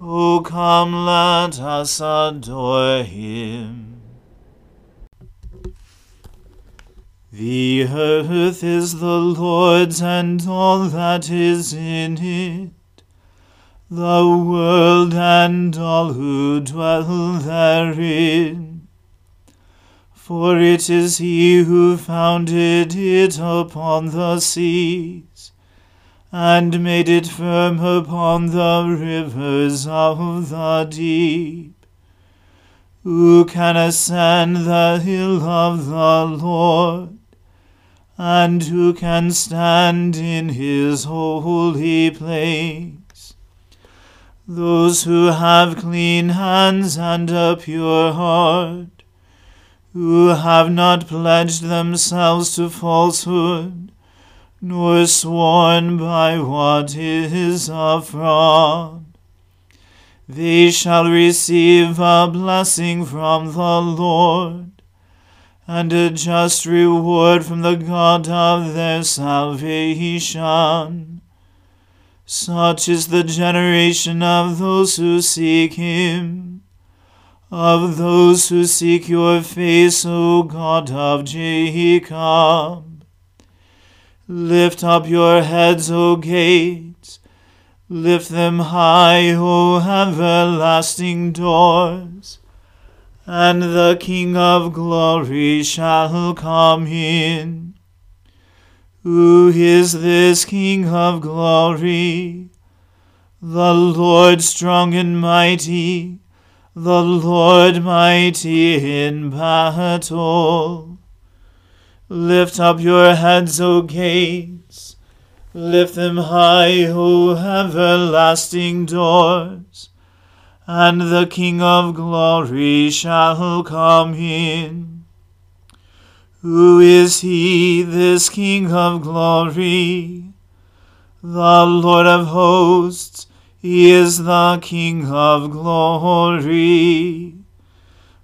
O come, let us adore him. The earth is the Lord's and all that is in it, the world and all who dwell therein. For it is he who founded it upon the seas, and made it firm upon the rivers of the deep. Who can ascend the hill of the Lord? and who can stand in his holy place? Those who have clean hands and a pure heart, who have not pledged themselves to falsehood, nor sworn by what is a fraud. They shall receive a blessing from the Lord and a just reward from the God of their salvation. Such is the generation of those who seek him, of those who seek your face, O God of Jacob. Lift up your heads, O gates, lift them high, O everlasting doors and the King of glory shall come in. Who is this King of glory? The Lord strong and mighty, the Lord mighty in battle. Lift up your heads, O gates, lift them high, O everlasting doors and the King of glory shall come in. Who is he, this King of glory? The Lord of hosts, He is the King of glory.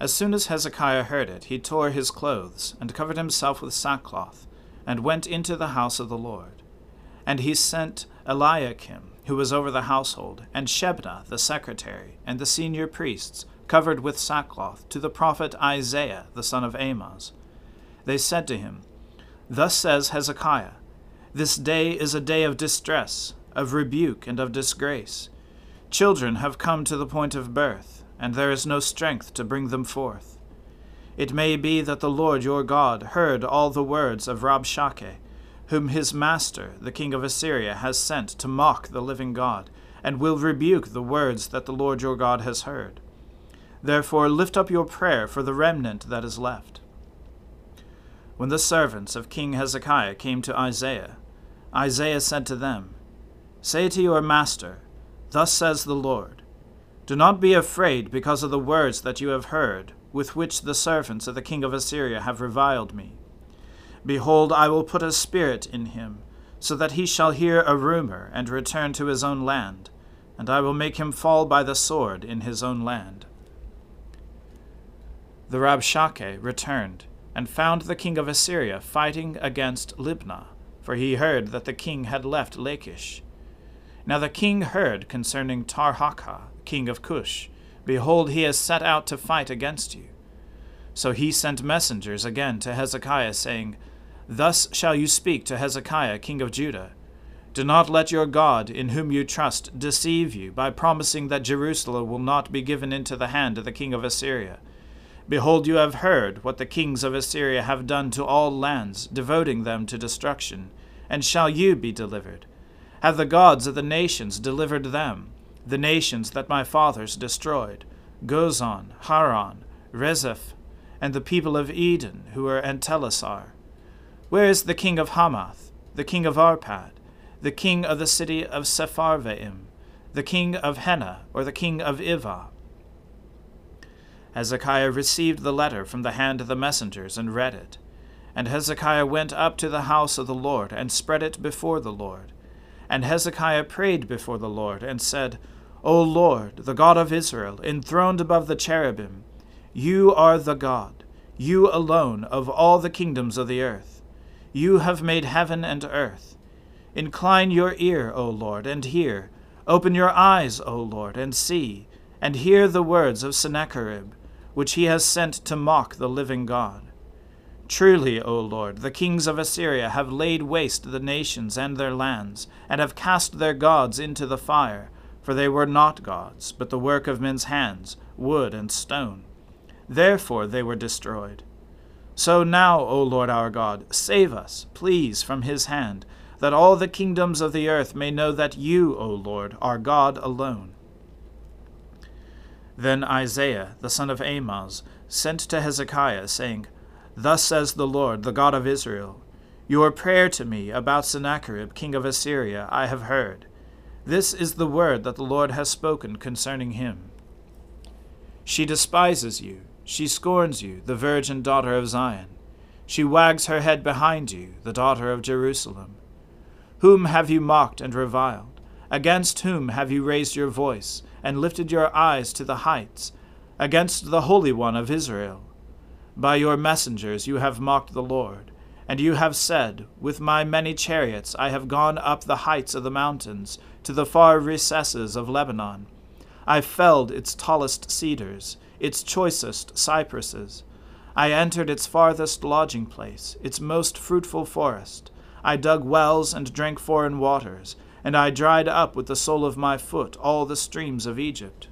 As soon as Hezekiah heard it, he tore his clothes, and covered himself with sackcloth, and went into the house of the Lord. And he sent Eliakim, who was over the household, and Shebna the secretary, and the senior priests, covered with sackcloth, to the prophet Isaiah the son of Amoz. They said to him, Thus says Hezekiah, This day is a day of distress, of rebuke, and of disgrace. Children have come to the point of birth and there is no strength to bring them forth. It may be that the Lord your God heard all the words of Rabshakeh, whom his master, the king of Assyria, has sent to mock the living God, and will rebuke the words that the Lord your God has heard. Therefore lift up your prayer for the remnant that is left. When the servants of King Hezekiah came to Isaiah, Isaiah said to them, Say to your master, Thus says the Lord, do not be afraid because of the words that you have heard, with which the servants of the king of Assyria have reviled me. Behold, I will put a spirit in him, so that he shall hear a rumor and return to his own land, and I will make him fall by the sword in his own land. The Rabshakeh returned, and found the king of Assyria fighting against Libnah, for he heard that the king had left Lachish. Now the king heard concerning Tirhakah, king of Cush, Behold, he has set out to fight against you. So he sent messengers again to Hezekiah, saying, Thus shall you speak to Hezekiah, king of Judah. Do not let your God, in whom you trust, deceive you by promising that Jerusalem will not be given into the hand of the king of Assyria. Behold, you have heard what the kings of Assyria have done to all lands, devoting them to destruction. And shall you be delivered? Have the gods of the nations delivered them? The nations that my fathers destroyed Gozan, Haran, Rezeph, and the people of Eden who were in Telassar. Where is the king of Hamath, the king of Arpad, the king of the city of Sepharvaim, the king of Hena, or the king of Ivah? Hezekiah received the letter from the hand of the messengers and read it. And Hezekiah went up to the house of the Lord and spread it before the Lord. And Hezekiah prayed before the Lord and said, O Lord, the God of Israel, enthroned above the cherubim, you are the God, you alone of all the kingdoms of the earth. You have made heaven and earth. Incline your ear, O Lord, and hear. Open your eyes, O Lord, and see, and hear the words of Sennacherib, which he has sent to mock the living God. Truly, O Lord, the kings of Assyria have laid waste the nations and their lands, and have cast their gods into the fire for they were not gods, but the work of men's hands, wood and stone. Therefore they were destroyed. So now, O Lord our God, save us, please, from his hand, that all the kingdoms of the earth may know that you, O Lord, are God alone. Then Isaiah, the son of Amoz, sent to Hezekiah, saying, Thus says the Lord, the God of Israel, Your prayer to me about Sennacherib, king of Assyria, I have heard. This is the word that the Lord has spoken concerning him. She despises you, she scorns you, the virgin daughter of Zion. She wags her head behind you, the daughter of Jerusalem. Whom have you mocked and reviled? Against whom have you raised your voice, and lifted your eyes to the heights? Against the Holy One of Israel. By your messengers you have mocked the Lord. And you have said, With my many chariots I have gone up the heights of the mountains, to the far recesses of Lebanon. I felled its tallest cedars, its choicest cypresses. I entered its farthest lodging place, its most fruitful forest. I dug wells and drank foreign waters, and I dried up with the sole of my foot all the streams of Egypt.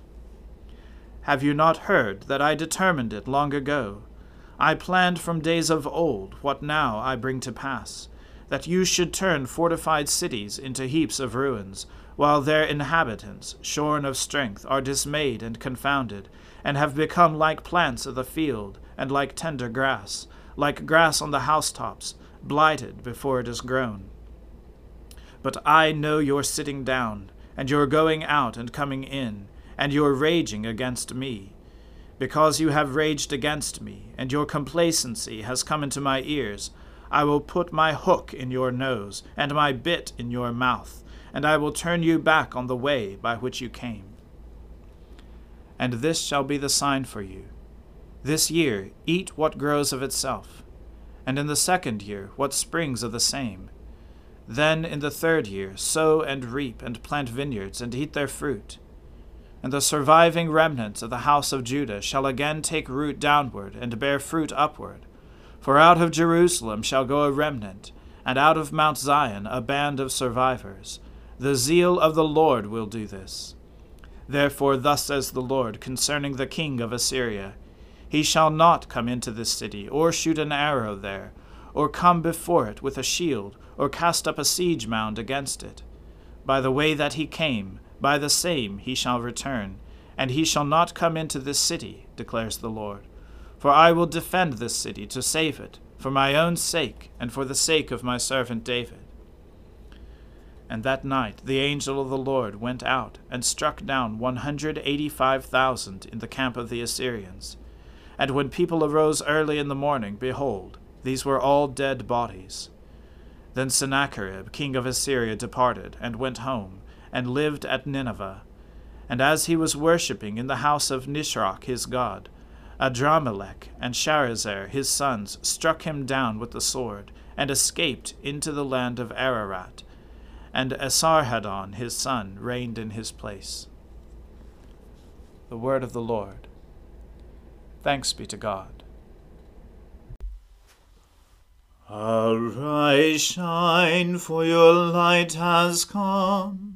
Have you not heard that I determined it long ago? I planned from days of old what now I bring to pass. that you should turn fortified cities into heaps of ruins, while their inhabitants, shorn of strength, are dismayed and confounded, and have become like plants of the field, and like tender grass, like grass on the housetops, blighted before it is grown. But I know your sitting down, and your going out and coming in, and your raging against me. Because you have raged against me, and your complacency has come into my ears, I will put my hook in your nose, and my bit in your mouth, and I will turn you back on the way by which you came. And this shall be the sign for you. This year eat what grows of itself, and in the second year what springs of the same. Then in the third year sow and reap and plant vineyards and eat their fruit. And the surviving remnants of the house of Judah shall again take root downward and bear fruit upward for out of Jerusalem shall go a remnant, and out of Mount Zion a band of survivors. The zeal of the Lord will do this. Therefore, thus says the Lord concerning the king of Assyria He shall not come into this city, or shoot an arrow there, or come before it with a shield, or cast up a siege mound against it. By the way that he came, by the same he shall return, and he shall not come into this city, declares the Lord. For I will defend this city to save it, for my own sake, and for the sake of my servant David. And that night the angel of the Lord went out and struck down one hundred eighty five thousand in the camp of the Assyrians. And when people arose early in the morning, behold, these were all dead bodies. Then Sennacherib, king of Assyria, departed, and went home, and lived at Nineveh. And as he was worshipping in the house of Nisroch his god, Adramelech and Sharezer his sons struck him down with the sword, and escaped into the land of Ararat, and Esarhaddon his son reigned in his place. The word of the Lord. Thanks be to God. Arise, shine, for your light has come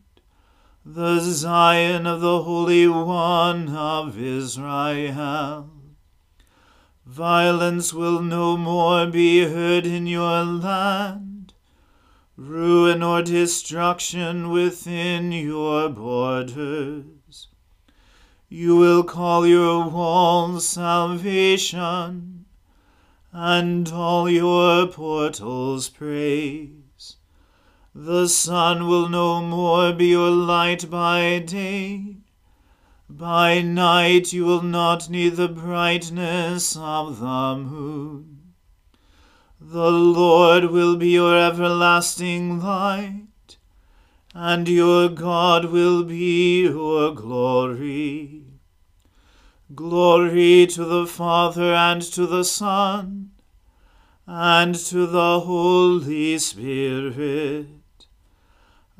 the Zion of the Holy One of Israel. Violence will no more be heard in your land, ruin or destruction within your borders. You will call your walls salvation, and all your portals praise. The sun will no more be your light by day. By night you will not need the brightness of the moon. The Lord will be your everlasting light, and your God will be your glory. Glory to the Father and to the Son and to the Holy Spirit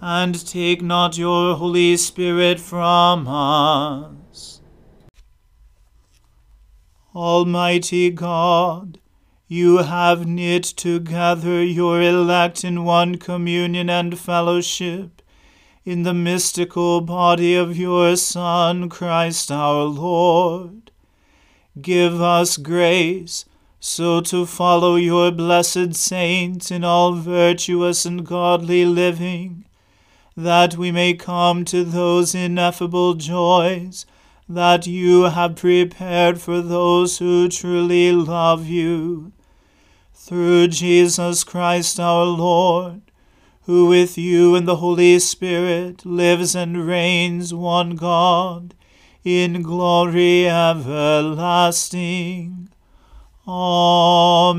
and take not your Holy Spirit from us. Almighty God, you have knit together your elect in one communion and fellowship in the mystical body of your Son, Christ our Lord. Give us grace so to follow your blessed saints in all virtuous and godly living, that we may come to those ineffable joys that you have prepared for those who truly love you. Through Jesus Christ our Lord who with you and the Holy Spirit lives and reigns one God, in glory everlasting. Amen.